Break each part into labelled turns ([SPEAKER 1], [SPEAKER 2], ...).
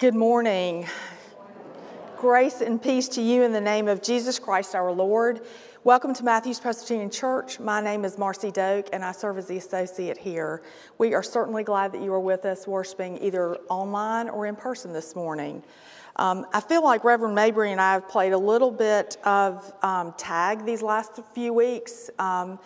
[SPEAKER 1] Good morning. Grace and peace to you in the name of Jesus Christ our Lord. Welcome to Matthews Presbyterian Church. My name is Marcy Doak, and I serve as the associate here. We are certainly glad that you are with us worshiping either online or in person this morning. Um, I feel like Reverend Mabry and I have played a little bit of um, tag these last few weeks, um,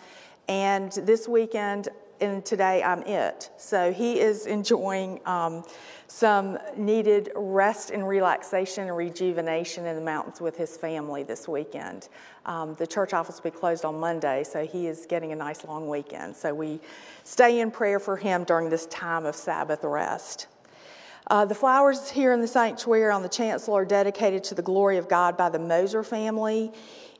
[SPEAKER 1] and this weekend and today I'm it. So he is enjoying um, some needed rest and relaxation and rejuvenation in the mountains with his family this weekend. Um, the church office will be closed on Monday, so he is getting a nice long weekend. So we stay in prayer for him during this time of Sabbath rest. Uh, the flowers here in the sanctuary on the chancel are dedicated to the glory of God by the Moser family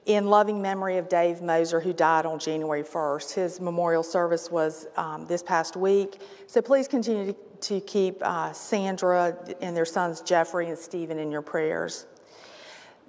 [SPEAKER 1] in loving memory of Dave Moser, who died on January 1st. His memorial service was um, this past week. So please continue to, to keep uh, Sandra and their sons Jeffrey and Stephen in your prayers.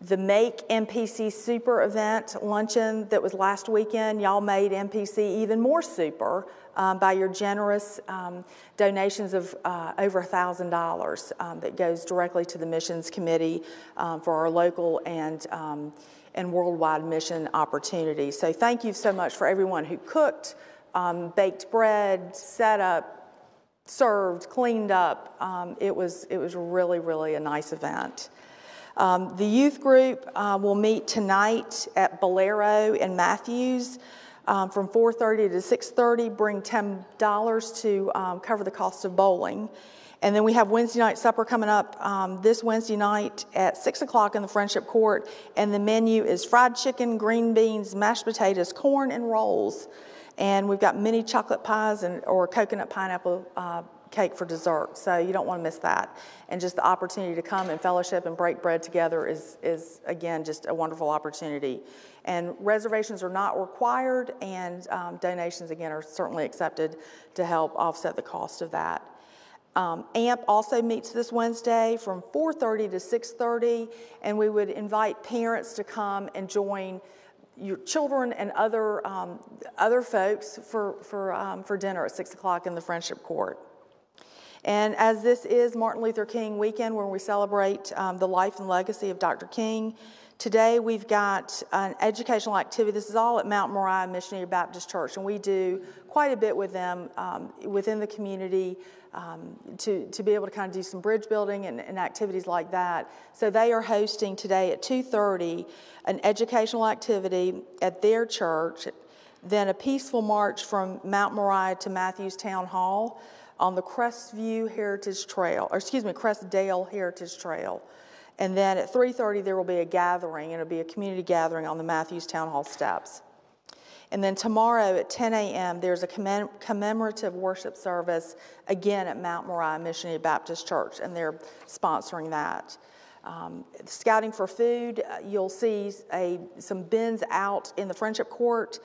[SPEAKER 1] The Make MPC Super event luncheon that was last weekend, y'all made MPC even more super um, by your generous um, donations of uh, over $1,000 um, that goes directly to the missions committee um, for our local and um, and worldwide mission opportunities. So thank you so much for everyone who cooked, um, baked bread, set up, served, cleaned up. Um, it, was, it was really, really a nice event. Um, the youth group uh, will meet tonight at Bowlero and Matthews um, from 4.30 to 6.30. Bring $10 to um, cover the cost of bowling. And then we have Wednesday night supper coming up um, this Wednesday night at 6 o'clock in the Friendship Court. And the menu is fried chicken, green beans, mashed potatoes, corn, and rolls. And we've got mini chocolate pies and, or coconut pineapple uh, cake for dessert. So you don't want to miss that. And just the opportunity to come and fellowship and break bread together is, is again, just a wonderful opportunity. And reservations are not required, and um, donations, again, are certainly accepted to help offset the cost of that. Um, AMP also meets this Wednesday from 4:30 to 6:30, and we would invite parents to come and join your children and other um, other folks for for um, for dinner at six o'clock in the Friendship Court. And as this is Martin Luther King weekend, where we celebrate um, the life and legacy of Dr. King, today we've got an educational activity. This is all at Mount Moriah Missionary Baptist Church, and we do quite a bit with them um, within the community um, to, to be able to kind of do some bridge building and, and, activities like that. So they are hosting today at 2.30 an educational activity at their church, then a peaceful march from Mount Moriah to Matthews Town Hall on the Crestview Heritage Trail, or excuse me, Crestdale Heritage Trail. And then at 3.30 there will be a gathering, it'll be a community gathering on the Matthews Town Hall steps. And then tomorrow at 10 a.m., there's a commem- commemorative worship service again at Mount Moriah Missionary Baptist Church, and they're sponsoring that. Um, scouting for food, uh, you'll see a, some bins out in the Friendship Court.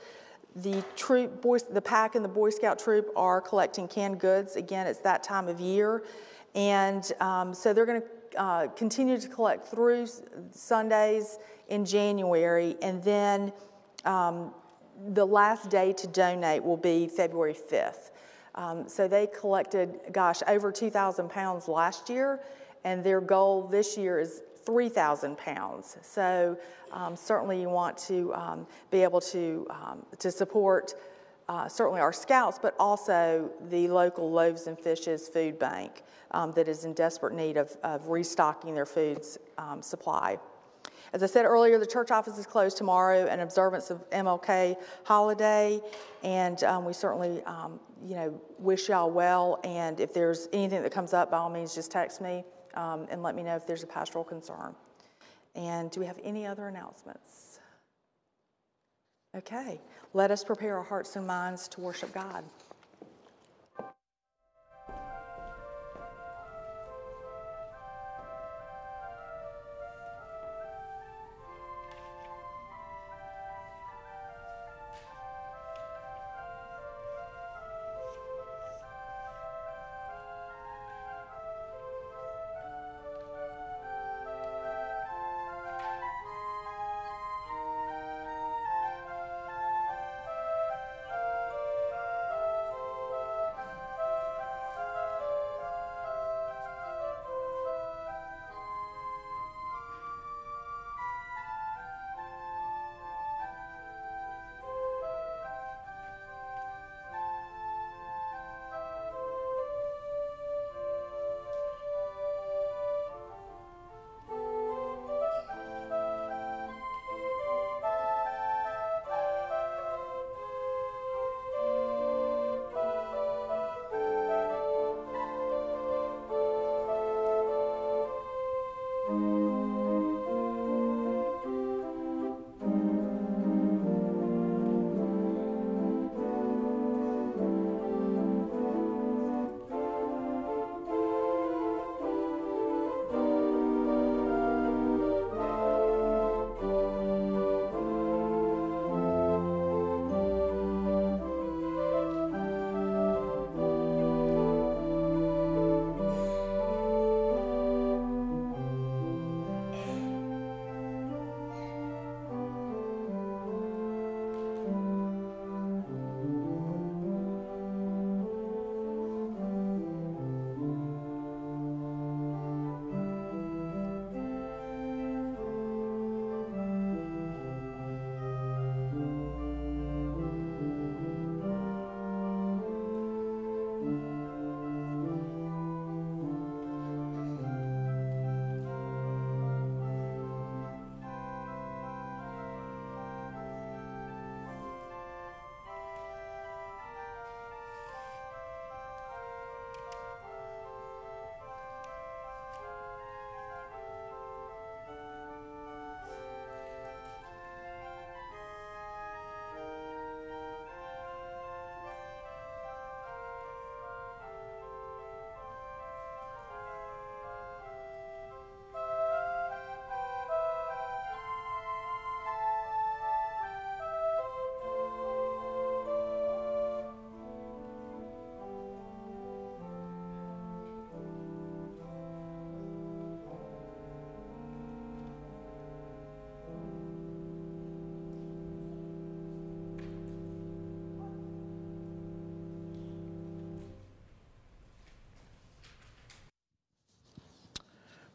[SPEAKER 1] The troop, the pack and the Boy Scout troop are collecting canned goods. Again, it's that time of year, and um, so they're going to uh, continue to collect through Sundays in January, and then um, the last day to donate will be February 5th. Um, so they collected, gosh, over 2,000 pounds last year, and their goal this year is 3,000 pounds. So um, certainly you want to um, be able to, um, to support uh, certainly our scouts, but also the local Loaves and Fishes food bank um, that is in desperate need of, of restocking their foods um, supply. As I said earlier, the church office is closed tomorrow in observance of MLK holiday, and um, we certainly, um, you know, wish y'all well. And if there's anything that comes up, by all means, just text me um, and let me know if there's a pastoral concern. And do we have any other announcements? Okay, let us prepare our hearts and minds to worship God.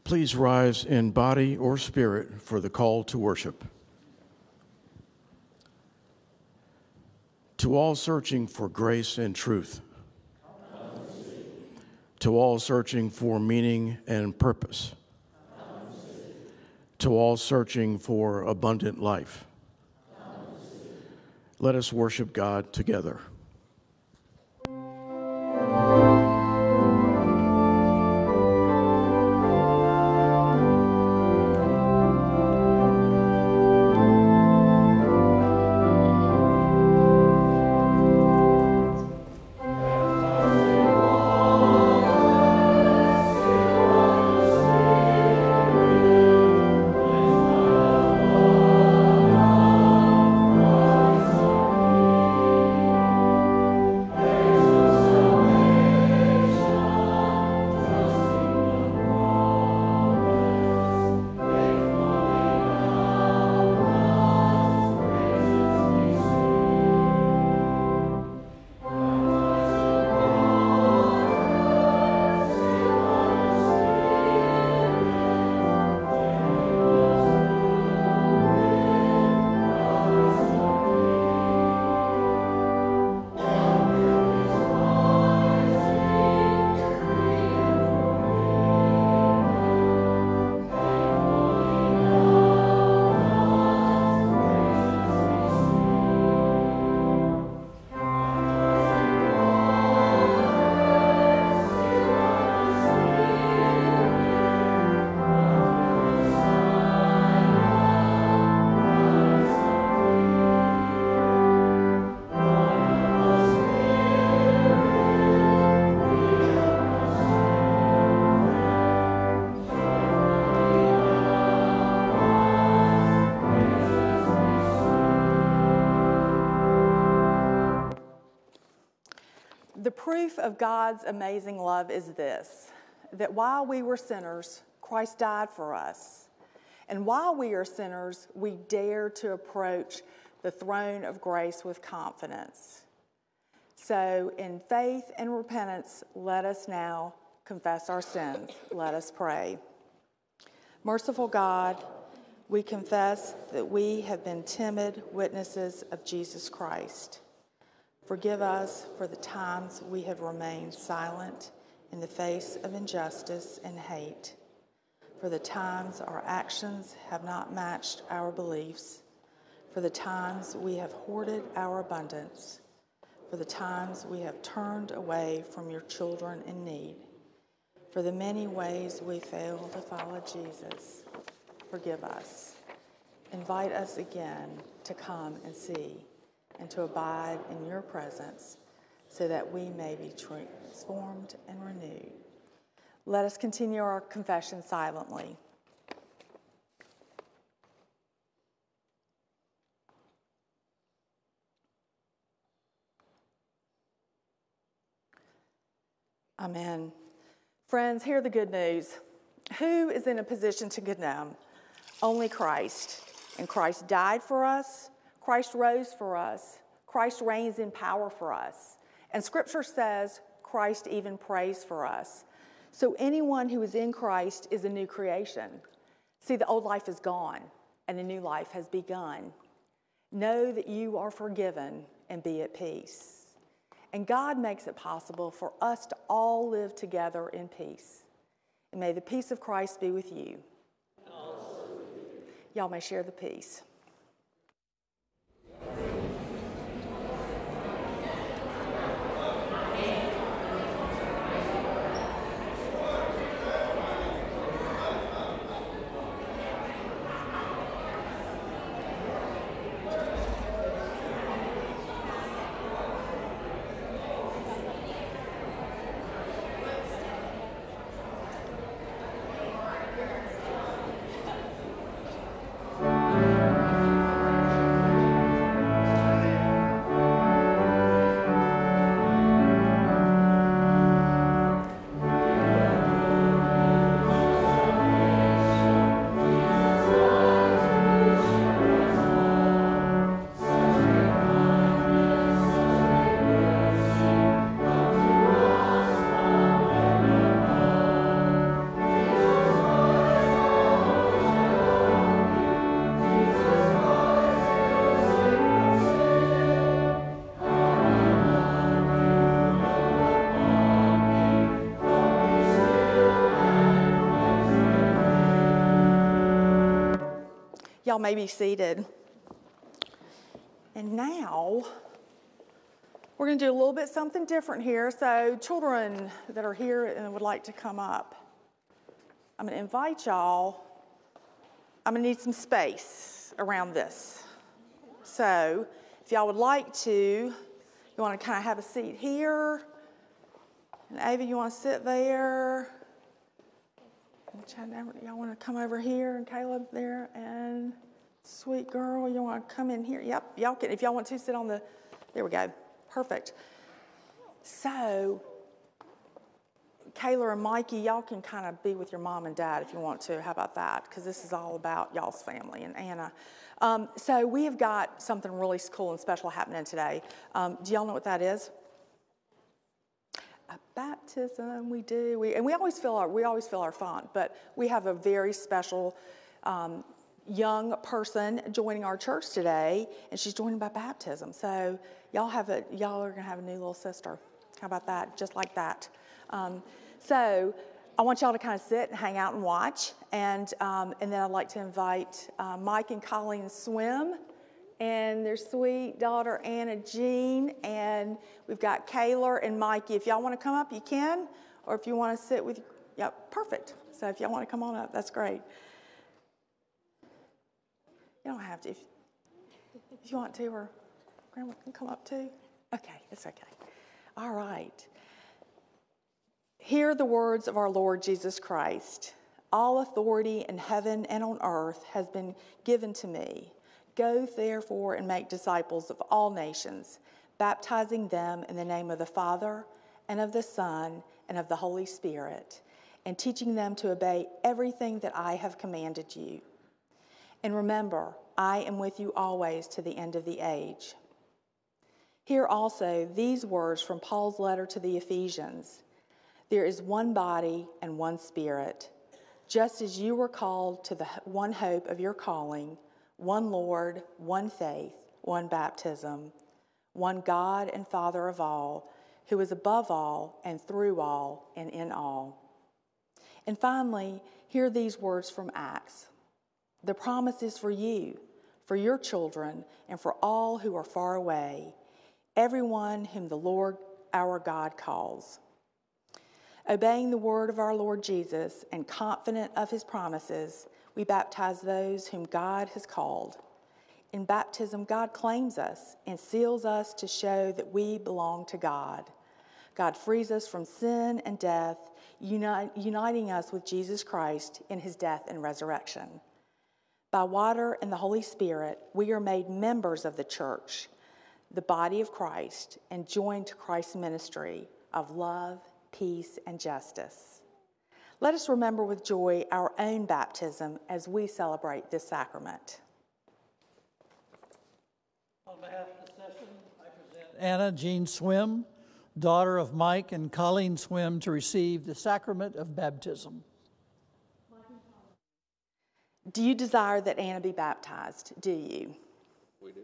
[SPEAKER 2] Please rise in body or spirit for the call to worship. To all searching for grace and truth, to all searching for meaning and purpose, to all searching for abundant life, let us worship God together.
[SPEAKER 1] Proof of God's amazing love is this that while we were sinners, Christ died for us. And while we are sinners, we dare to approach the throne of grace with confidence. So, in faith and repentance, let us now confess our sins. Let us pray. Merciful God, we confess that we have been timid witnesses of Jesus Christ. Forgive us for the times we have remained silent in the face of injustice and hate, for the times our actions have not matched our beliefs, for the times we have hoarded our abundance, for the times we have turned away from your children in need, for the many ways we fail to follow Jesus. Forgive us. Invite us again to come and see and to abide in your presence so that we may be transformed and renewed. Let us continue our confession silently. Amen. Friends, hear the good news. Who is in a position to condemn? Only Christ. And Christ died for us Christ rose for us. Christ reigns in power for us. And scripture says Christ even prays for us. So anyone who is in Christ is a new creation. See, the old life is gone and a new life has begun. Know that you are forgiven and be at peace. And God makes it possible for us to all live together in peace. And may the peace of Christ be with you. Y'all may share the peace. Y'all may be seated. And now, we're going to do a little bit something different here. So, children that are here and would like to come up, I'm going to invite y'all. I'm going to need some space around this. So, if y'all would like to, you want to kind of have a seat here. And Ava, you want to sit there. Y'all want to come over here, and Caleb there, and sweet girl, you want to come in here? Yep, y'all can. If y'all want to sit on the, there we go. Perfect. So, Kayla and Mikey, y'all can kind of be with your mom and dad if you want to. How about that? Because this is all about y'all's family and Anna. Um, so we have got something really cool and special happening today. Um, do y'all know what that is? Baptism. We do. We and we always fill our we always fill our font, but we have a very special. Um, young person joining our church today, and she's joining by baptism. So y'all have a y'all are gonna have a new little sister. How about that? Just like that. Um, so I want y'all to kind of sit and hang out and watch, and um, and then I'd like to invite uh, Mike and Colleen Swim, and their sweet daughter Anna Jean, and we've got Kayla and Mikey. If y'all want to come up, you can, or if you want to sit with, yeah, perfect. So if y'all want to come on up, that's great. You don't have to. If, if you want to, or Grandma can come up too. Okay, it's okay. All right. Hear the words of our Lord Jesus Christ. All authority in heaven and on earth has been given to me. Go therefore and make disciples of all nations, baptizing them in the name of the Father and of the Son and of the Holy Spirit, and teaching them to obey everything that I have commanded you. And remember, I am with you always to the end of the age. Hear also these words from Paul's letter to the Ephesians There is one body and one spirit, just as you were called to the one hope of your calling, one Lord, one faith, one baptism, one God and Father of all, who is above all and through all and in all. And finally, hear these words from Acts. The promise is for you, for your children, and for all who are far away everyone whom the Lord our God calls. Obeying the word of our Lord Jesus and confident of his promises, we baptize those whom God has called. In baptism, God claims us and seals us to show that we belong to God. God frees us from sin and death, uniting us with Jesus Christ in his death and resurrection. By water and the Holy Spirit, we are made members of the church the body of Christ and joined to Christ's ministry of love, peace, and justice. Let us remember with joy our own baptism as we celebrate this sacrament.
[SPEAKER 3] On behalf of the session, I present Anna Jean Swim, daughter of Mike and Colleen Swim, to receive the sacrament of baptism.
[SPEAKER 1] Do you desire that Anna be baptized? Do you? We do.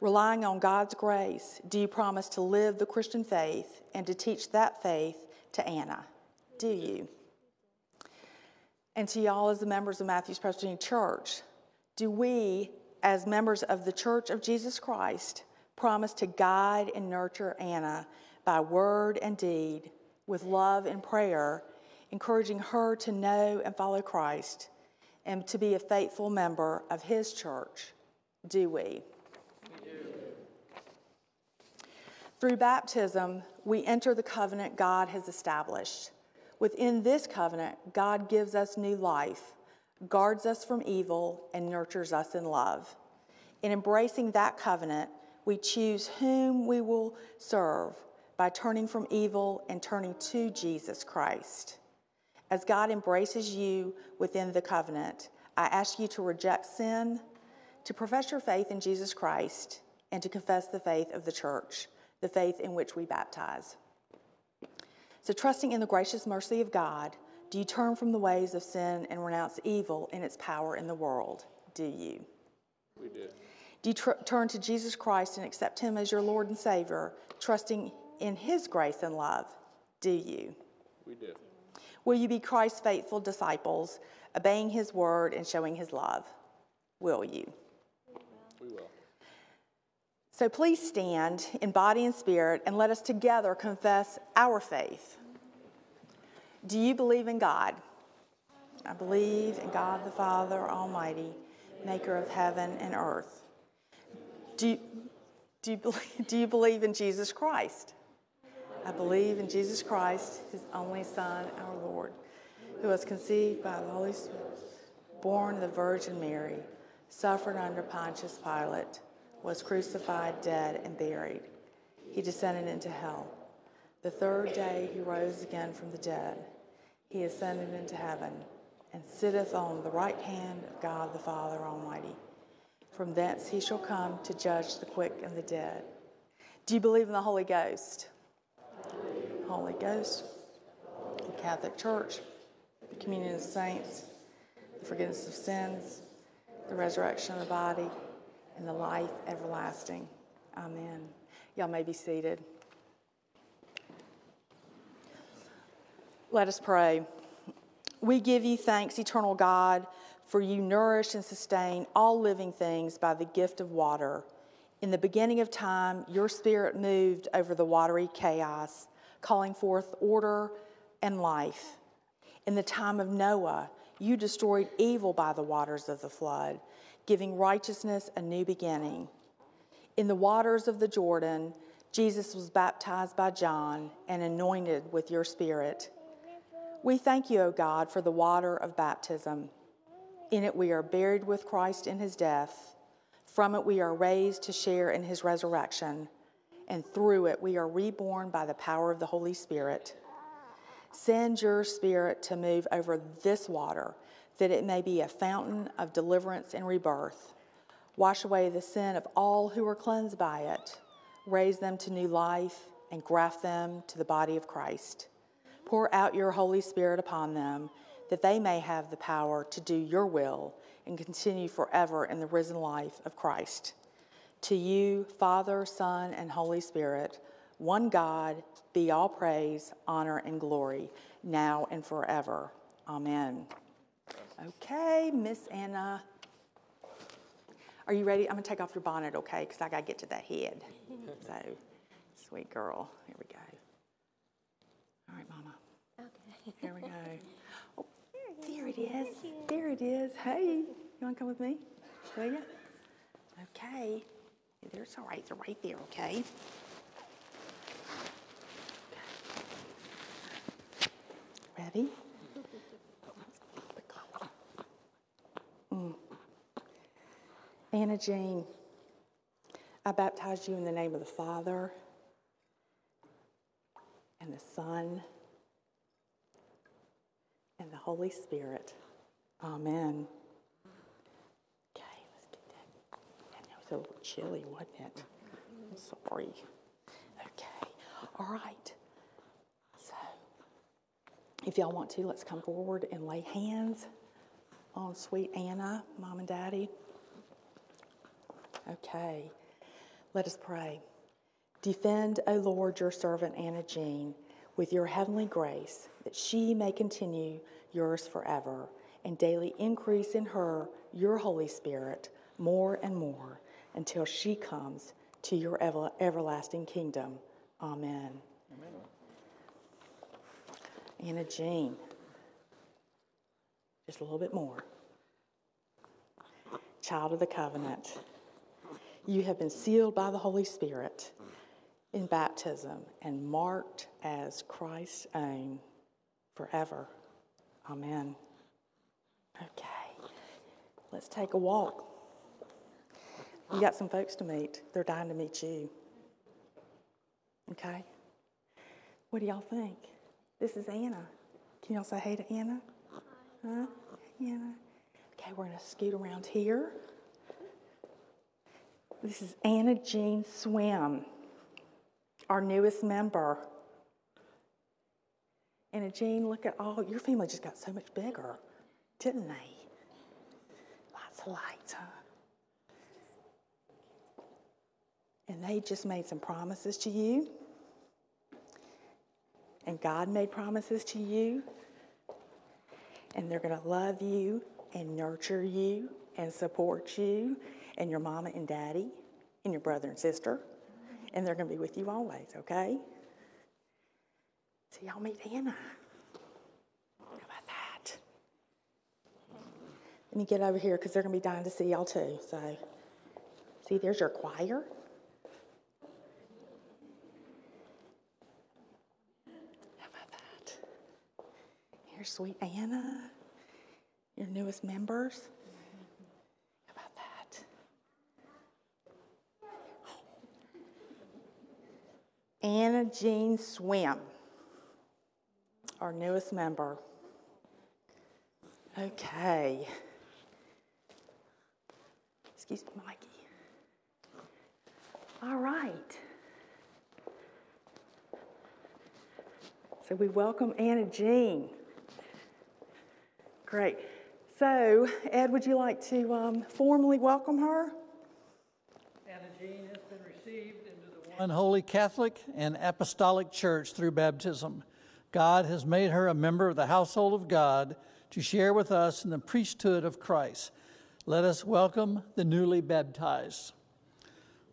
[SPEAKER 1] Relying on God's grace, do you promise to live the Christian faith and to teach that faith to Anna? Do you? And to y'all, as the members of Matthews Presbyterian Church, do we, as members of the Church of Jesus Christ, promise to guide and nurture Anna by word and deed with love and prayer, encouraging her to know and follow Christ and to be a faithful member of His church? Do we? Through baptism, we enter the covenant God has established. Within this covenant, God gives us new life, guards us from evil, and nurtures us in love. In embracing that covenant, we choose whom we will serve by turning from evil and turning to Jesus Christ. As God embraces you within the covenant, I ask you to reject sin, to profess your faith in Jesus Christ, and to confess the faith of the church the faith in which we baptize. So, trusting in the gracious mercy of God, do you turn from the ways of sin and renounce evil and its power in the world? Do you?
[SPEAKER 4] We do.
[SPEAKER 1] Do you tr- turn to Jesus Christ and accept Him as your Lord and Savior, trusting in His grace and love? Do you?
[SPEAKER 4] We do.
[SPEAKER 1] Will you be Christ's faithful disciples, obeying His word and showing His love? will you? So please stand in body and spirit and let us together confess our faith. Do you believe in God? I believe in God the Father Almighty, maker of heaven and earth. Do you, do you, believe, do you believe in Jesus Christ? I believe in Jesus Christ, his only Son, our Lord, who was conceived by the Holy Spirit, born of the Virgin Mary, suffered under Pontius Pilate, was crucified, dead, and buried. He descended into hell. The third day he rose again from the dead. He ascended into heaven and sitteth on the right hand of God the Father Almighty. From thence he shall come to judge the quick and the dead. Do you believe in the Holy Ghost? Holy Ghost, the Catholic Church, the communion of saints, the forgiveness of sins, the resurrection of the body, and the life everlasting. Amen. Y'all may be seated. Let us pray. We give you thanks, eternal God, for you nourish and sustain all living things by the gift of water. In the beginning of time, your spirit moved over the watery chaos calling forth order and life. In the time of Noah, you destroyed evil by the waters of the flood, giving righteousness a new beginning. In the waters of the Jordan, Jesus was baptized by John and anointed with your spirit. We thank you, O God, for the water of baptism. In it we are buried with Christ in his death. From it we are raised to share in his resurrection and through it we are reborn by the power of the Holy Spirit. Send your Spirit to move over this water, that it may be a fountain of deliverance and rebirth. Wash away the sin of all who are cleansed by it, raise them to new life, and graft them to the body of Christ. Pour out your Holy Spirit upon them, that they may have the power to do your will and continue forever in the risen life of Christ. To you, Father, Son, and Holy Spirit, one God, be all praise, honor, and glory, now and forever. Amen. Okay, Miss Anna. Are you ready? I'm going to take off your bonnet, okay? Because I got to get to that head. So, sweet girl. Here we go. All right, Mama. Okay. Here we go. Oh, there it is. There it is. Hey, you want to come with me? Will you? Okay. There's all right, they're right there, okay? Ready? Mm. Anna Jean, I baptize you in the name of the Father and the Son and the Holy Spirit. Amen. Okay, let's get that. And that was a little chilly, wasn't it? I'm sorry. Okay. All right. So, if y'all want to, let's come forward and lay hands on sweet Anna, mom and daddy. Okay. Let us pray. Defend, O Lord, your servant Anna Jean with your heavenly grace, that she may continue yours forever, and daily increase in her your Holy Spirit more and more until she comes to your ever, everlasting kingdom. Amen. Amen. Anna Jean, just a little bit more. Child of the covenant, you have been sealed by the Holy Spirit in baptism and marked as Christ's own forever. Amen. Okay, let's take a walk. You got some folks to meet. They're dying to meet you. Okay? What do y'all think? This is Anna. Can y'all say hey to Anna? Huh? Anna? Okay, we're to scoot around here. This is Anna Jean Swim, our newest member. Anna Jean, look at all, your family just got so much bigger, didn't they? Lots of lights, huh? and they just made some promises to you, and God made promises to you, and they're going to love you and nurture you and support you and your mama and daddy and your brother and sister. And they're going to be with you always, okay? So y'all meet Anna. How about that? Let me get over here because they're going to be dying to see y'all too. So, see, there's your choir. How about that? Sweet Anna, your newest members. How about that? Anna Jean Swim, our newest member. Okay. Excuse me, Mikey. All right. So we welcome Anna Jean. Great. So, Ed, would you like to um, formally welcome her?
[SPEAKER 3] Anna Jean has been received into the one holy Catholic and Apostolic Church through baptism. God has made her a member of the household of God to share with us in the priesthood of Christ. Let us welcome the newly baptized.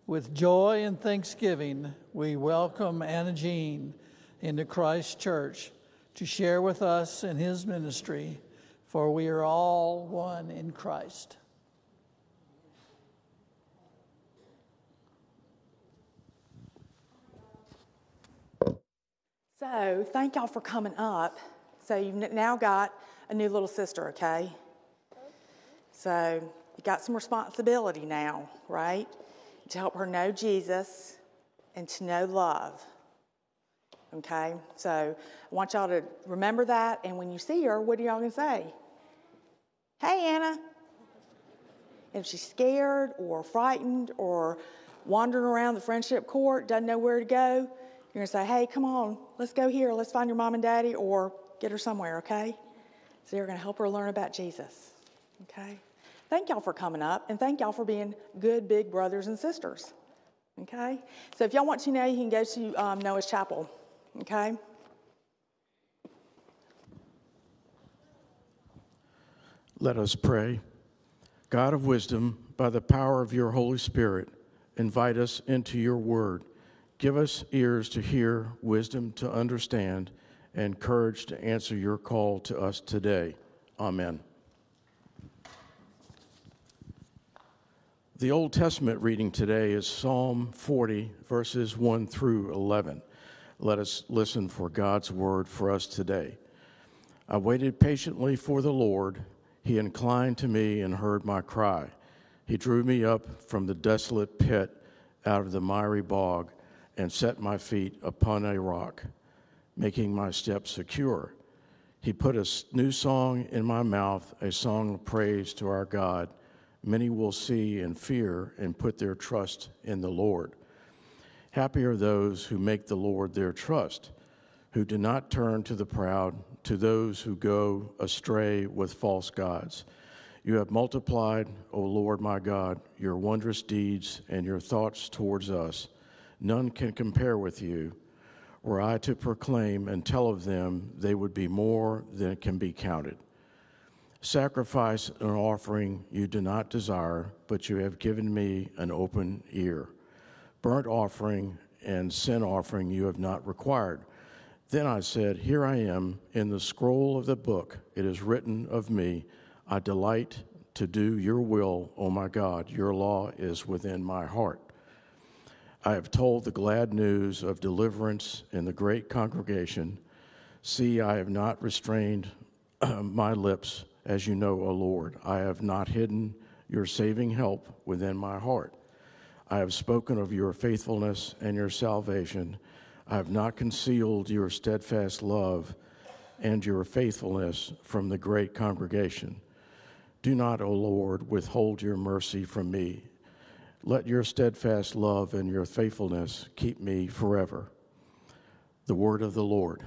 [SPEAKER 3] With joy and thanksgiving, we welcome Anna Jean into Christ Church to share with us in his ministry, for we are all one in Christ.
[SPEAKER 1] So, thank y'all for coming up. So, you've now got a new little sister, okay? So, you got some responsibility now, right? To help her know Jesus and to know love. Okay? So, I want y'all to remember that. And when you see her, what are y'all going to say? Hey, Anna. If she's scared or frightened or wandering around the friendship court, doesn't know where to go, you're going to say, hey, come on, let's go here. Let's find your mom and daddy or get her somewhere, okay? So you're going to help her learn about Jesus, okay? Thank y'all for coming up and thank y'all for being good big brothers and sisters, okay? So if y'all want to know, you can go to um, Noah's Chapel, okay?
[SPEAKER 2] Let us pray. God of wisdom, by the power of your Holy Spirit, invite us into your word. Give us ears to hear, wisdom to understand, and courage to answer your call to us today. Amen. The Old Testament reading today is Psalm 40, verses 1 through 11. Let us listen for God's word for us today. I waited patiently for the Lord. He inclined to me and heard my cry. He drew me up from the desolate pit out of the miry bog and set my feet upon a rock, making my steps secure. He put a new song in my mouth, a song of praise to our God. Many will see and fear and put their trust in the Lord. Happy are those who make the Lord their trust, who do not turn to the proud, to those who go astray with false gods. You have multiplied, O Lord my God, your wondrous deeds and your thoughts towards us. None can compare with you. Were I to proclaim and tell of them, they would be more than can be counted. Sacrifice and offering you do not desire, but you have given me an open ear. Burnt offering and sin offering you have not required. Then I said, Here I am in the scroll of the book. It is written of me. I delight to do your will, O my God. Your law is within my heart. I have told the glad news of deliverance in the great congregation. See, I have not restrained my lips, as you know, O Lord. I have not hidden your saving help within my heart. I have spoken of your faithfulness and your salvation. I have not concealed your steadfast love and your faithfulness from the great congregation. Do not, O Lord, withhold your mercy from me. Let your steadfast love and your faithfulness keep me forever. The word of the Lord.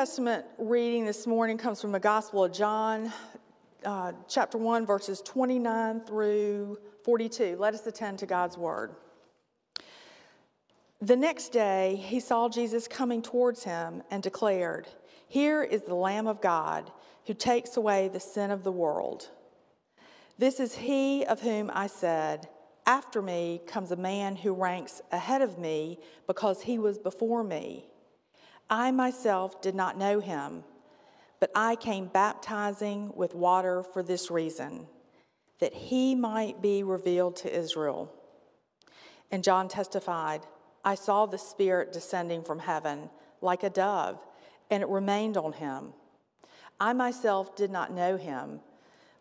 [SPEAKER 1] Testament reading this morning comes from the Gospel of John, uh, chapter 1, verses 29 through 42. Let us attend to God's word. The next day, he saw Jesus coming towards him and declared, Here is the Lamb of God who takes away the sin of the world. This is he of whom I said, After me comes a man who ranks ahead of me because he was before me. I myself did not know him, but I came baptizing with water for this reason, that he might be revealed to Israel. And John testified, I saw the Spirit descending from heaven like a dove, and it remained on him. I myself did not know him,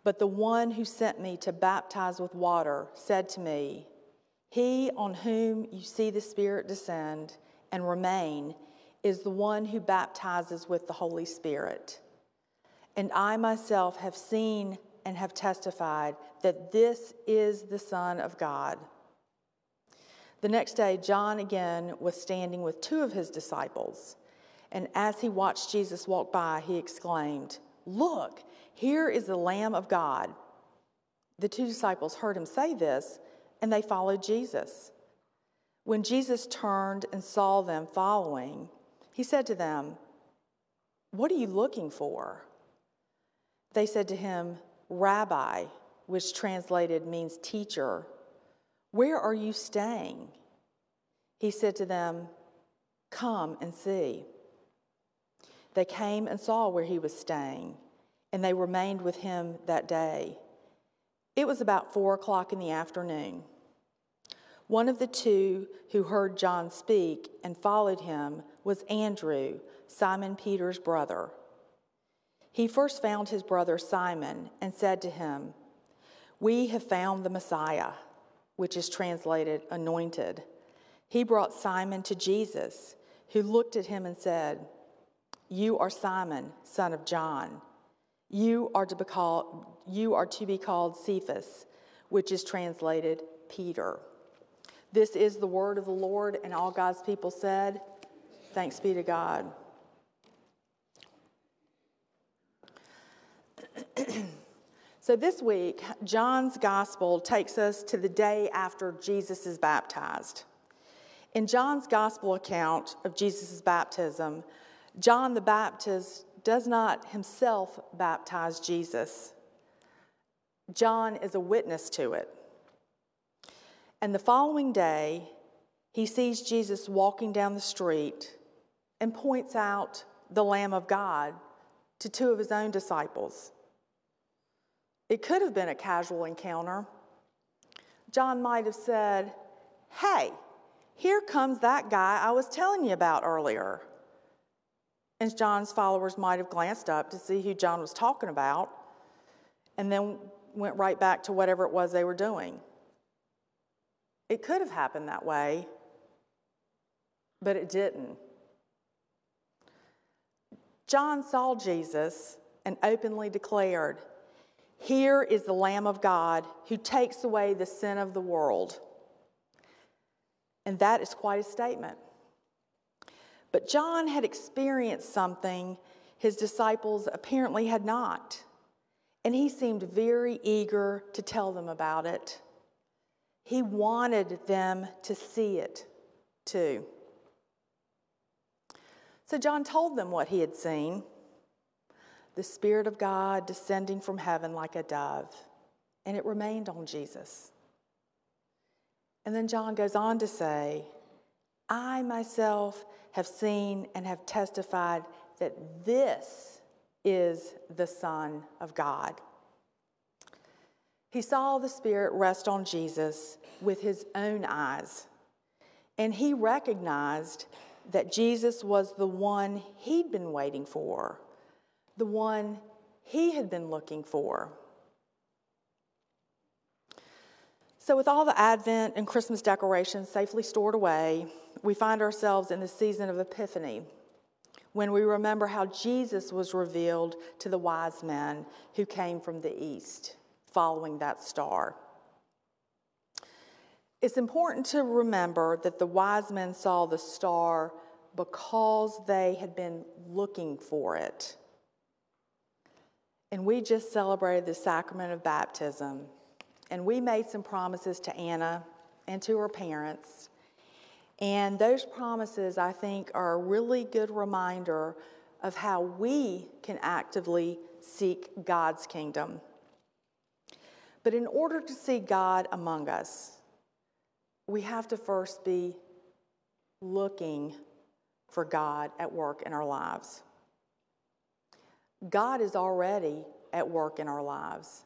[SPEAKER 1] but the one who sent me to baptize with water said to me, He on whom you see the Spirit descend and remain is the one who baptizes with the Holy Spirit. And I myself have seen and have testified that this is the Son of God. The next day, John again was standing with two of his disciples. And as he watched Jesus walk by, he exclaimed, Look, here is the Lamb of God. The two disciples heard him say this, and they followed Jesus. When Jesus turned and saw them following, he said to them, What are you looking for? They said to him, Rabbi, which translated means teacher, where are you staying? He said to them, Come and see. They came and saw where he was staying, and they remained with him that day. It was about four o'clock in the afternoon. One of the two who heard John speak and followed him was Andrew, Simon Peter's brother. He first found his brother Simon and said to him, We have found the Messiah, which is translated anointed. He brought Simon to Jesus, who looked at him and said, You are Simon, son of John. You are to be called, you are to be called Cephas, which is translated Peter. This is the word of the Lord, and all God's people said, Thanks be to God. so, this week, John's gospel takes us to the day after Jesus is baptized. In John's gospel account of Jesus' baptism, John the Baptist does not himself baptize Jesus. John is a witness to it. And the following day, he sees Jesus walking down the street and points out the Lamb of God to two of his own disciples. It could have been a casual encounter. John might have said, Hey, here comes that guy I was telling you about earlier. And John's followers might have glanced up to see who John was talking about and then went right back to whatever it was they were doing. It could have happened that way, but it didn't. John saw Jesus and openly declared, Here is the Lamb of God who takes away the sin of the world. And that is quite a statement. But John had experienced something his disciples apparently had not, and he seemed very eager to tell them about it. He wanted them to see it too. So John told them what he had seen the Spirit of God descending from heaven like a dove, and it remained on Jesus. And then John goes on to say, I myself have seen and have testified that this is the Son of God. He saw the Spirit rest on Jesus with his own eyes, and he recognized that Jesus was the one he'd been waiting for, the one he had been looking for. So, with all the Advent and Christmas decorations safely stored away, we find ourselves in the season of Epiphany when we remember how Jesus was revealed to the wise men who came from the east following that star. It's important to remember that the wise men saw the star because they had been looking for it. And we just celebrated the sacrament of baptism. And we made some promises to Anna and to her parents. And those promises, I think, are a really good reminder of how we can actively seek God's kingdom. But in order to see God among us, we have to first be looking for God at work in our lives. God is already at work in our lives.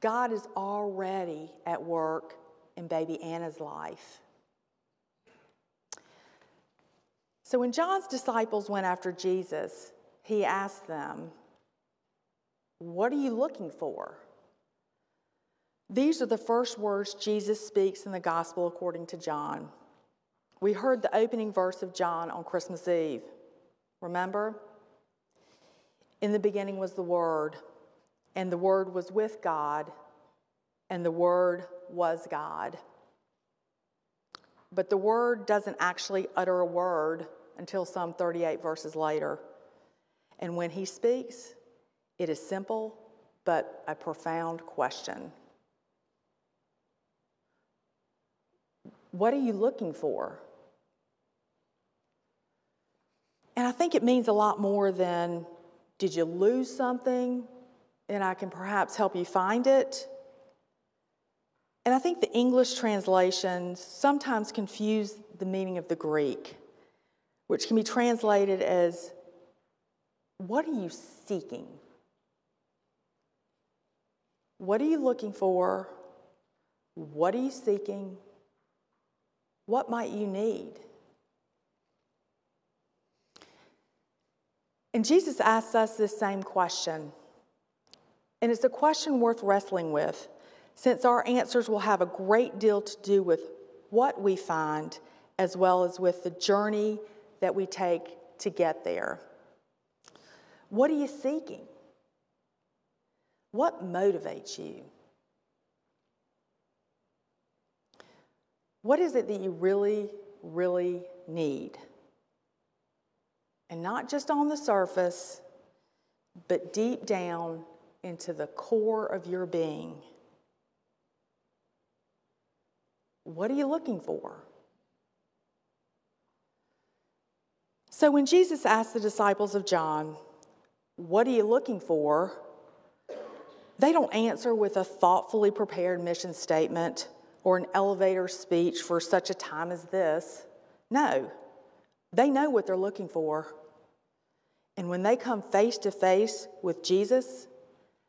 [SPEAKER 1] God is already at work in baby Anna's life. So when John's disciples went after Jesus, he asked them, What are you looking for? These are the first words Jesus speaks in the gospel according to John. We heard the opening verse of John on Christmas Eve. Remember? In the beginning was the Word, and the Word was with God, and the Word was God. But the Word doesn't actually utter a word until some 38 verses later. And when He speaks, it is simple but a profound question. What are you looking for? And I think it means a lot more than did you lose something? And I can perhaps help you find it. And I think the English translations sometimes confuse the meaning of the Greek, which can be translated as what are you seeking? What are you looking for? What are you seeking? What might you need? And Jesus asks us this same question. And it's a question worth wrestling with, since our answers will have a great deal to do with what we find as well as with the journey that we take to get there. What are you seeking? What motivates you? What is it that you really, really need? And not just on the surface, but deep down into the core of your being. What are you looking for? So, when Jesus asked the disciples of John, What are you looking for? they don't answer with a thoughtfully prepared mission statement or an elevator speech for such a time as this. No, they know what they're looking for. And when they come face to face with Jesus,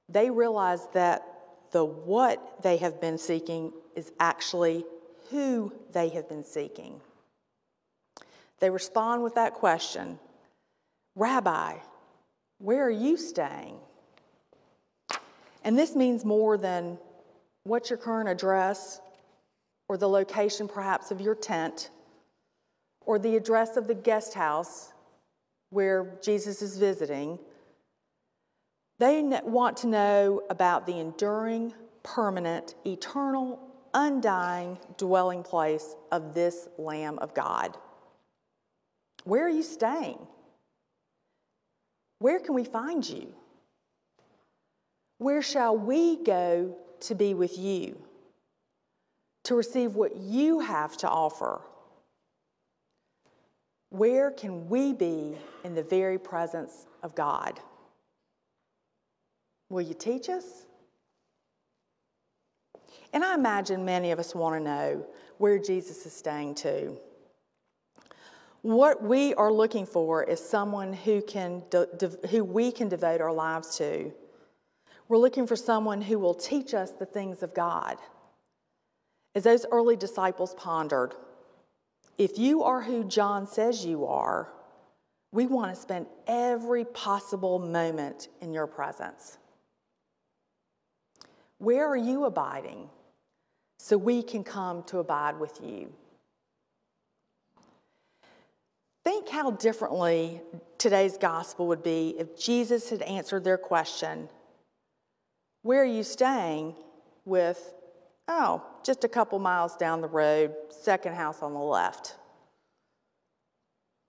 [SPEAKER 1] they realize that the what they have been seeking is actually who they have been seeking. They respond with that question Rabbi, where are you staying? And this means more than what's your current address or the location perhaps of your tent or the address of the guest house where Jesus is visiting, they want to know about the enduring, permanent, eternal, undying dwelling place of this Lamb of God. Where are you staying? Where can we find you? Where shall we go to be with you, to receive what you have to offer? Where can we be in the very presence of God? Will you teach us? And I imagine many of us want to know where Jesus is staying too. What we are looking for is someone who, can de- de- who we can devote our lives to. We're looking for someone who will teach us the things of God. As those early disciples pondered, if you are who John says you are, we want to spend every possible moment in your presence. Where are you abiding so we can come to abide with you? Think how differently today's gospel would be if Jesus had answered their question, Where are you staying? with, Oh, just a couple miles down the road, second house on the left.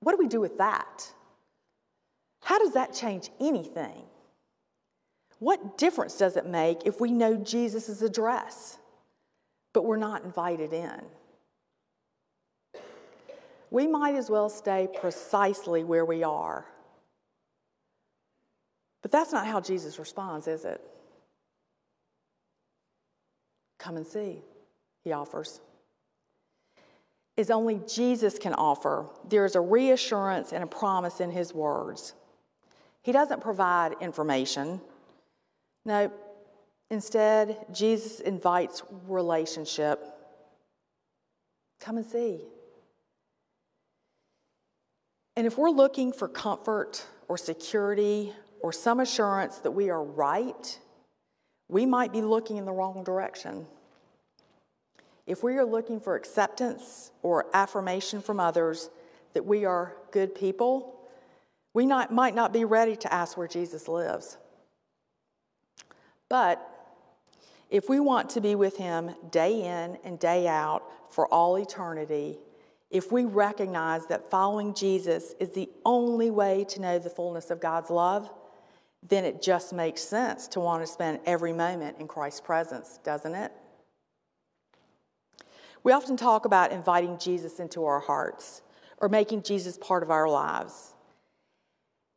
[SPEAKER 1] what do we do with that? How does that change anything? What difference does it make if we know Jesus' address, but we're not invited in? We might as well stay precisely where we are. But that's not how Jesus responds, is it? Come and see, he offers. Is only Jesus can offer. There is a reassurance and a promise in his words. He doesn't provide information. No, instead, Jesus invites relationship. Come and see. And if we're looking for comfort or security or some assurance that we are right, we might be looking in the wrong direction. If we are looking for acceptance or affirmation from others that we are good people, we not, might not be ready to ask where Jesus lives. But if we want to be with him day in and day out for all eternity, if we recognize that following Jesus is the only way to know the fullness of God's love, then it just makes sense to want to spend every moment in Christ's presence, doesn't it? We often talk about inviting Jesus into our hearts or making Jesus part of our lives.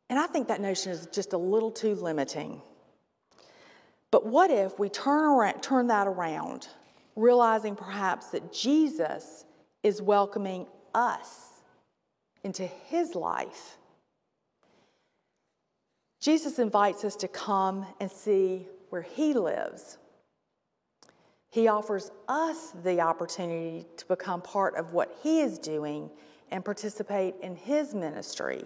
[SPEAKER 1] And I think that notion is just a little too limiting. But what if we turn, around, turn that around, realizing perhaps that Jesus is welcoming us into his life? Jesus invites us to come and see where he lives. He offers us the opportunity to become part of what he is doing and participate in his ministry.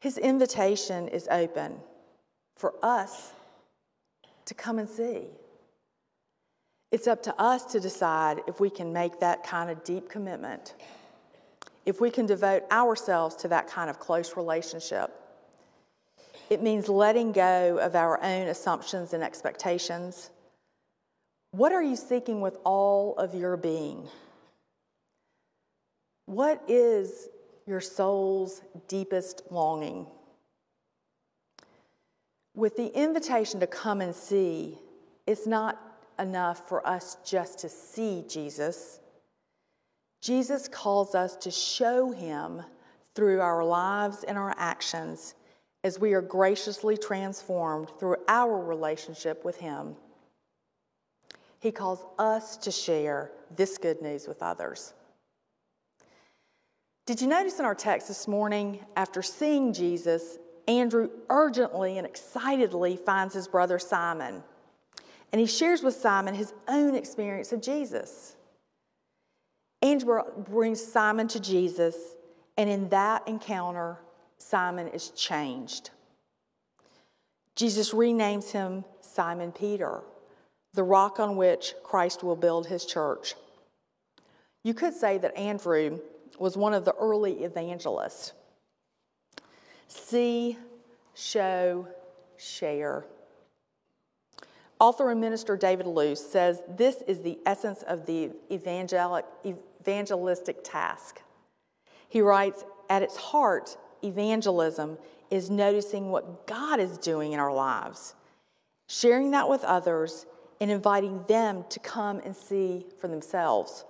[SPEAKER 1] His invitation is open for us to come and see. It's up to us to decide if we can make that kind of deep commitment, if we can devote ourselves to that kind of close relationship. It means letting go of our own assumptions and expectations. What are you seeking with all of your being? What is your soul's deepest longing. With the invitation to come and see, it's not enough for us just to see Jesus. Jesus calls us to show him through our lives and our actions as we are graciously transformed through our relationship with him. He calls us to share this good news with others. Did you notice in our text this morning, after seeing Jesus, Andrew urgently and excitedly finds his brother Simon, and he shares with Simon his own experience of Jesus. Andrew brings Simon to Jesus, and in that encounter, Simon is changed. Jesus renames him Simon Peter, the rock on which Christ will build his church. You could say that Andrew was one of the early evangelists. See, show, share. Author and minister David Lose says this is the essence of the evangelic, evangelistic task. He writes, at its heart, evangelism is noticing what God is doing in our lives, sharing that with others, and inviting them to come and see for themselves.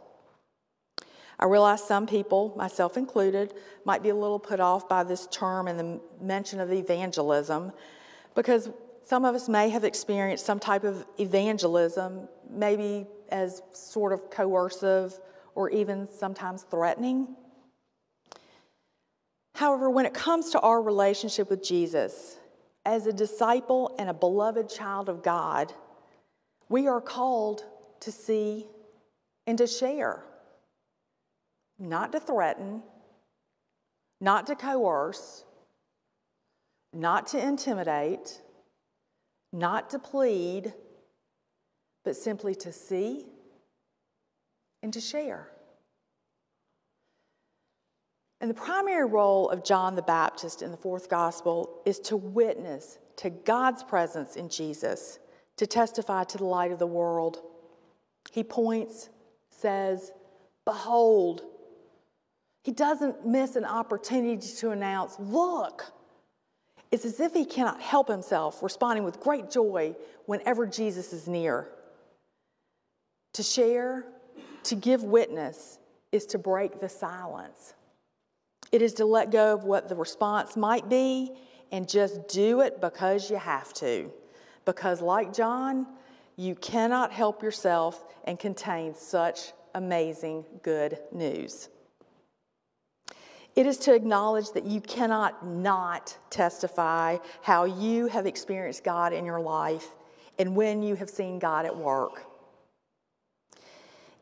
[SPEAKER 1] I realize some people, myself included, might be a little put off by this term and the mention of evangelism because some of us may have experienced some type of evangelism, maybe as sort of coercive or even sometimes threatening. However, when it comes to our relationship with Jesus, as a disciple and a beloved child of God, we are called to see and to share not to threaten, not to coerce, not to intimidate, not to plead, but simply to see and to share. And the primary role of John the Baptist in the fourth gospel is to witness to God's presence in Jesus, to testify to the light of the world. He points, says, Behold, He doesn't miss an opportunity to announce, Look, it's as if he cannot help himself, responding with great joy whenever Jesus is near. To share, to give witness, is to break the silence. It is to let go of what the response might be and just do it because you have to. Because, like John, you cannot help yourself and contain such amazing good news. It is to acknowledge that you cannot not testify how you have experienced God in your life and when you have seen God at work.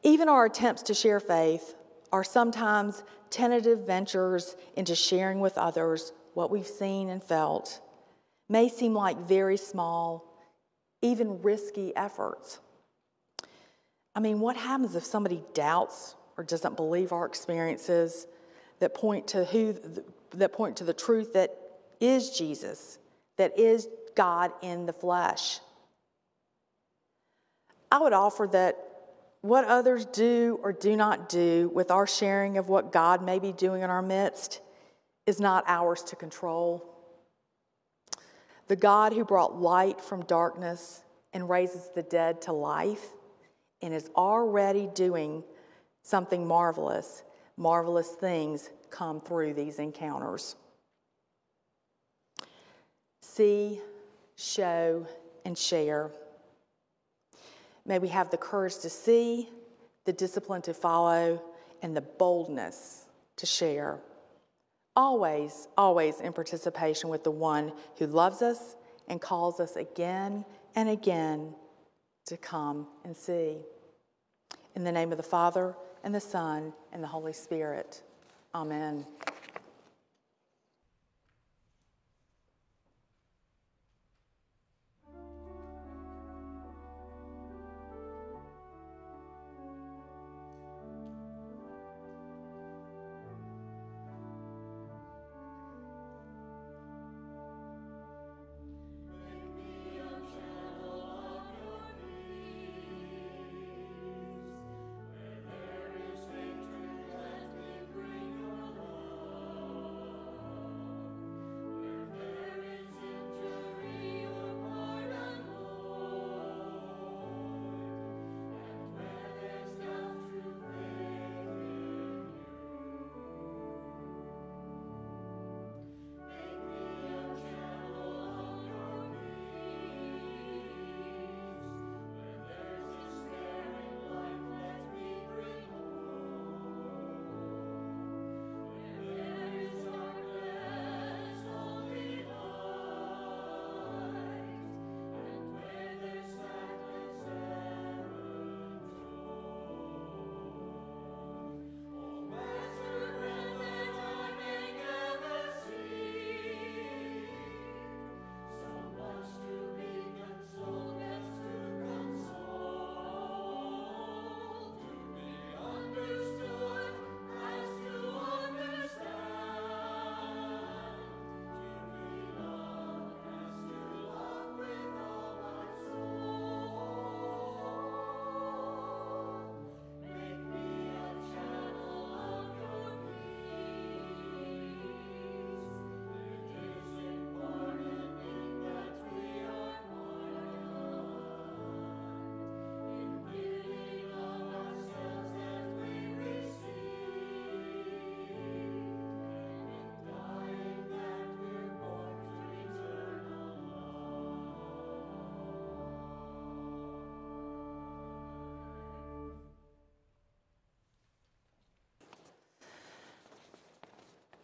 [SPEAKER 1] Even our attempts to share faith are sometimes tentative ventures into sharing with others what we've seen and felt, may seem like very small, even risky efforts. I mean, what happens if somebody doubts or doesn't believe our experiences that point to who that point to the truth that is Jesus, that is God in the flesh? I would offer that what others do or do not do with our sharing of what God may be doing in our midst is not ours to control. The God who brought light from darkness and raises the dead to life and is already doing something marvelous, marvelous things come through these encounters. See, show, and share. May we have the courage to see, the discipline to follow, and the boldness to share. Always, always in participation with the one who loves us and calls us again and again to come and see. In the name of the Father, and the Son, and the Holy Spirit. Amen.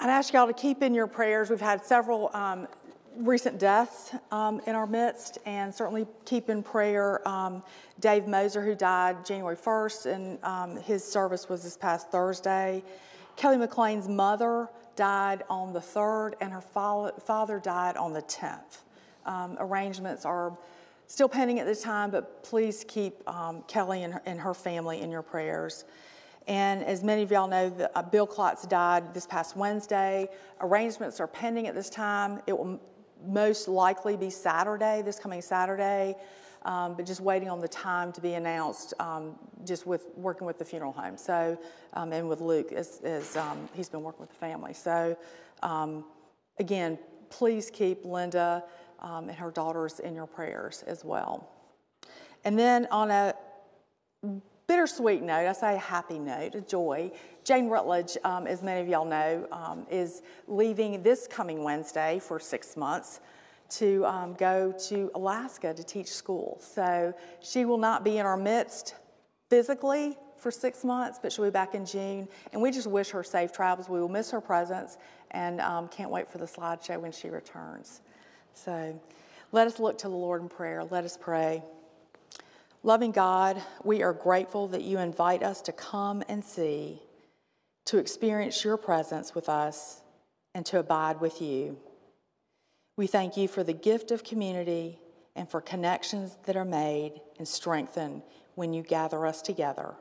[SPEAKER 1] I'd ask y'all to keep in your prayers. We've had several um, recent deaths um, in our midst, and certainly keep in prayer um, Dave Moser, who died January 1st, and um, his service was this past Thursday. Kelly McLean's mother died on the 3rd, and her father died on the 10th. Um, arrangements are still pending at this time, but please keep um, Kelly and her, and her family in your prayers. And as many of y'all know, the, uh, Bill Klotz died this past Wednesday. Arrangements are pending at this time. It will most likely be Saturday, this coming Saturday. um, but just waiting on the time to be announced, um, just with working with the funeral home. So, um, and with Luke, as, as um, he's been working with the family. So, um, again, please keep Linda um, and her daughters in your prayers as well. And then on a bittersweet note, I say a happy note, a joy. Jane Rutledge, um, as many of y'all know, um, is leaving this coming Wednesday for six months to um, go to Alaska to teach school. So she will not be in our midst physically for six months, but she'll be back in June. And we just wish her safe travels. We will miss her presence and um, can't wait for the slideshow when she returns. So let us look to the Lord in prayer. Let us pray. Loving God, we are grateful that you invite us to come and see, to experience your presence with us, and to abide with you. We thank you for the gift of community and for connections that are made and strengthened when you gather us together.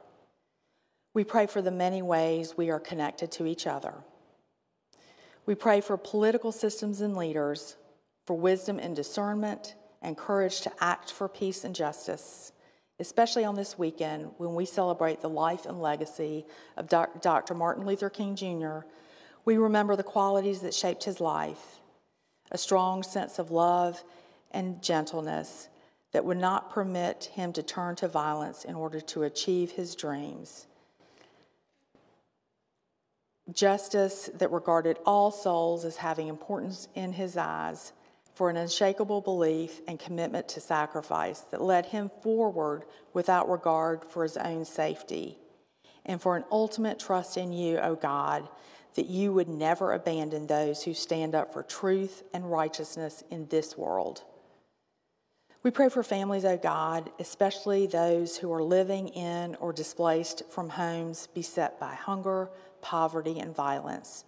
[SPEAKER 1] We pray for the many ways we are connected to each other. We pray for political systems and leaders, for wisdom and discernment, and courage to act for peace and justice, especially on this weekend when we celebrate the life and legacy of Dr. Martin Luther King Jr. We remember the qualities that shaped his life a strong sense of love and gentleness that would not permit him to turn to violence in order to achieve his dreams. Justice that regarded all souls as having importance in his eyes for an unshakable belief and commitment to sacrifice that led him forward without regard for his own safety, and for an ultimate trust in you, O God, that you would never abandon those who stand up for truth and righteousness in this world. We pray for families, O God, especially those who are living in or displaced from homes beset by hunger, poverty, and violence.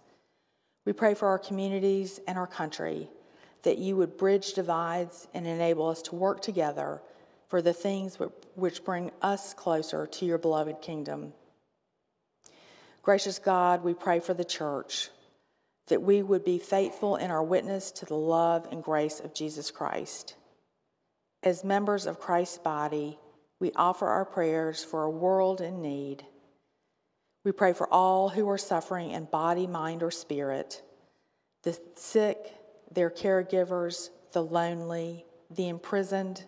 [SPEAKER 1] We pray for our communities and our country that you would bridge divides and enable us to work together for the things which bring us closer to your beloved kingdom. Gracious God, we pray for the church that we would be faithful in our witness to the love and grace of Jesus Christ. As members of Christ's body, we offer our prayers for a world in need. We pray for all who are suffering in body, mind, or spirit the sick, their caregivers, the lonely, the imprisoned,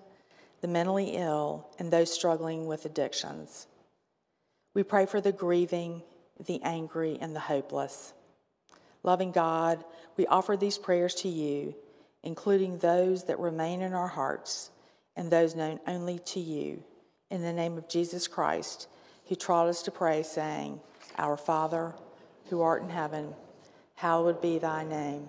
[SPEAKER 1] the mentally ill, and those struggling with addictions. We pray for the grieving the angry, and the hopeless. Loving God, we offer these prayers to you, including those that remain in our hearts and those known only to you, in the name of Jesus Christ, who taught us to pray, saying, Our Father, who art in heaven, hallowed be thy name.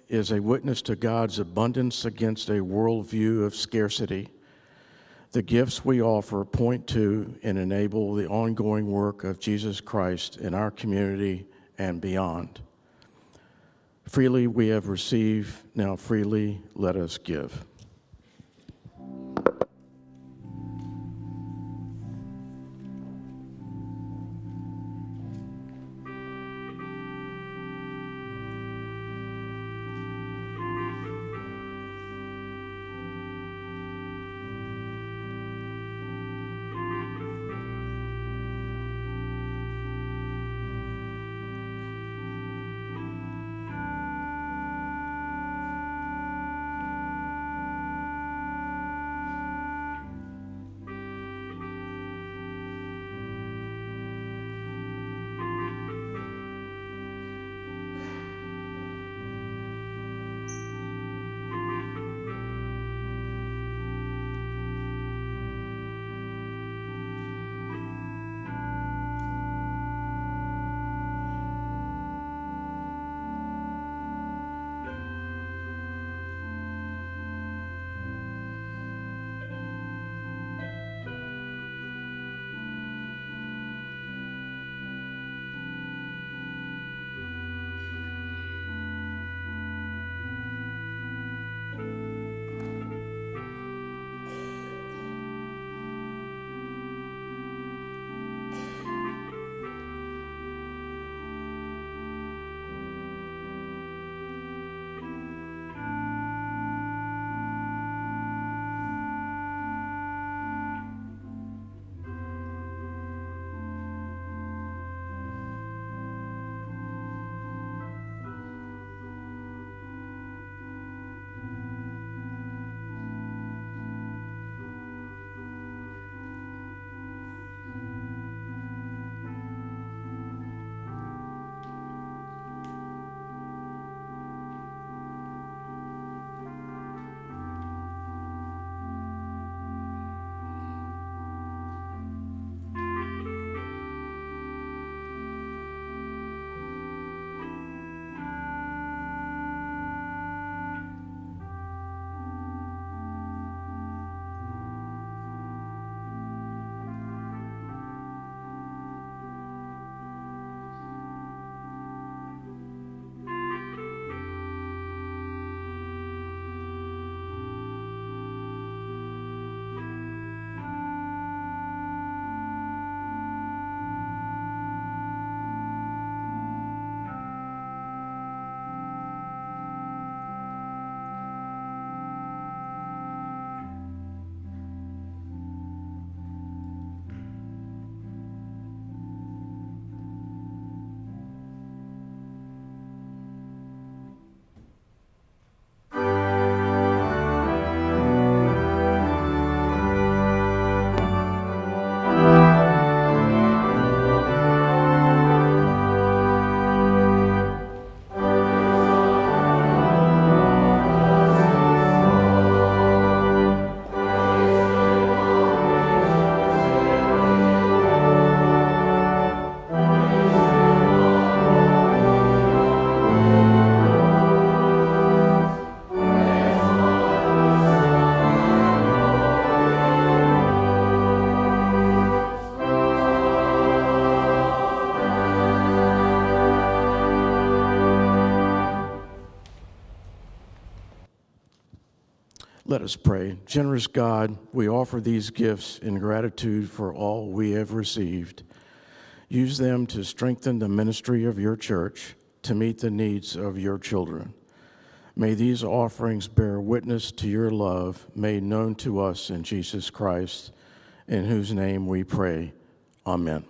[SPEAKER 2] is a witness to God's abundance against a worldview of scarcity. The gifts we offer point to and enable the ongoing work of Jesus Christ in our community and beyond. Freely we have received, now freely let us give. Let us pray. Generous God, we offer these gifts in gratitude for all we have received. Use them to strengthen the ministry of your church to meet the needs of your children. May these offerings bear witness to your love made known to us in Jesus Christ, in whose name we pray. Amen.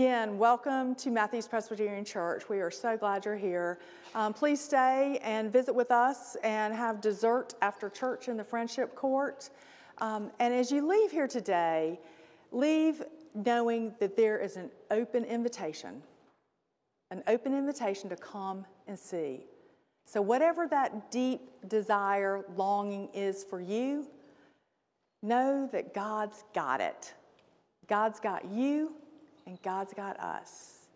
[SPEAKER 1] Again, welcome to Matthews Presbyterian Church. We are so glad you're here. Um, please stay and visit with us and have dessert after church in the Friendship Court. Um, and as you leave here today, leave knowing that there is an open invitation, an open invitation to come and see. So, whatever that deep desire, longing is for you, know that God's got it. God's got you and God's got us.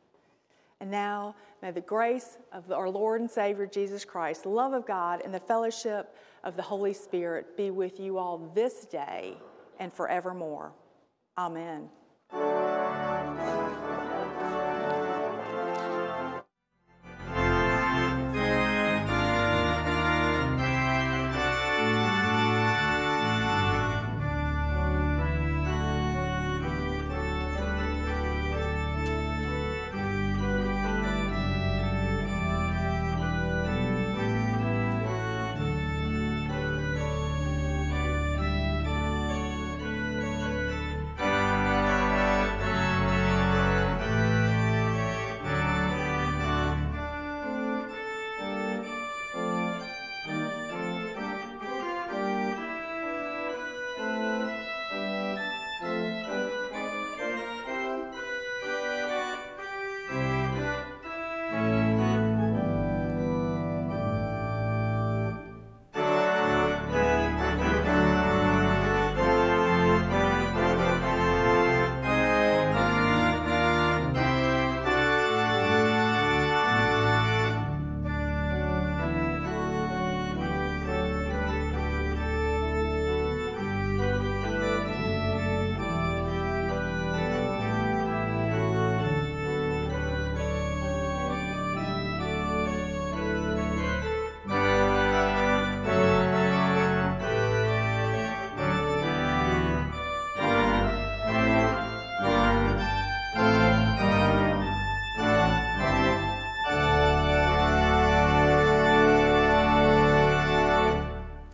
[SPEAKER 1] And now, may the grace of our Lord and Savior Jesus Christ, the love of God, and the fellowship of the Holy Spirit be with you all this day and forevermore. Amen.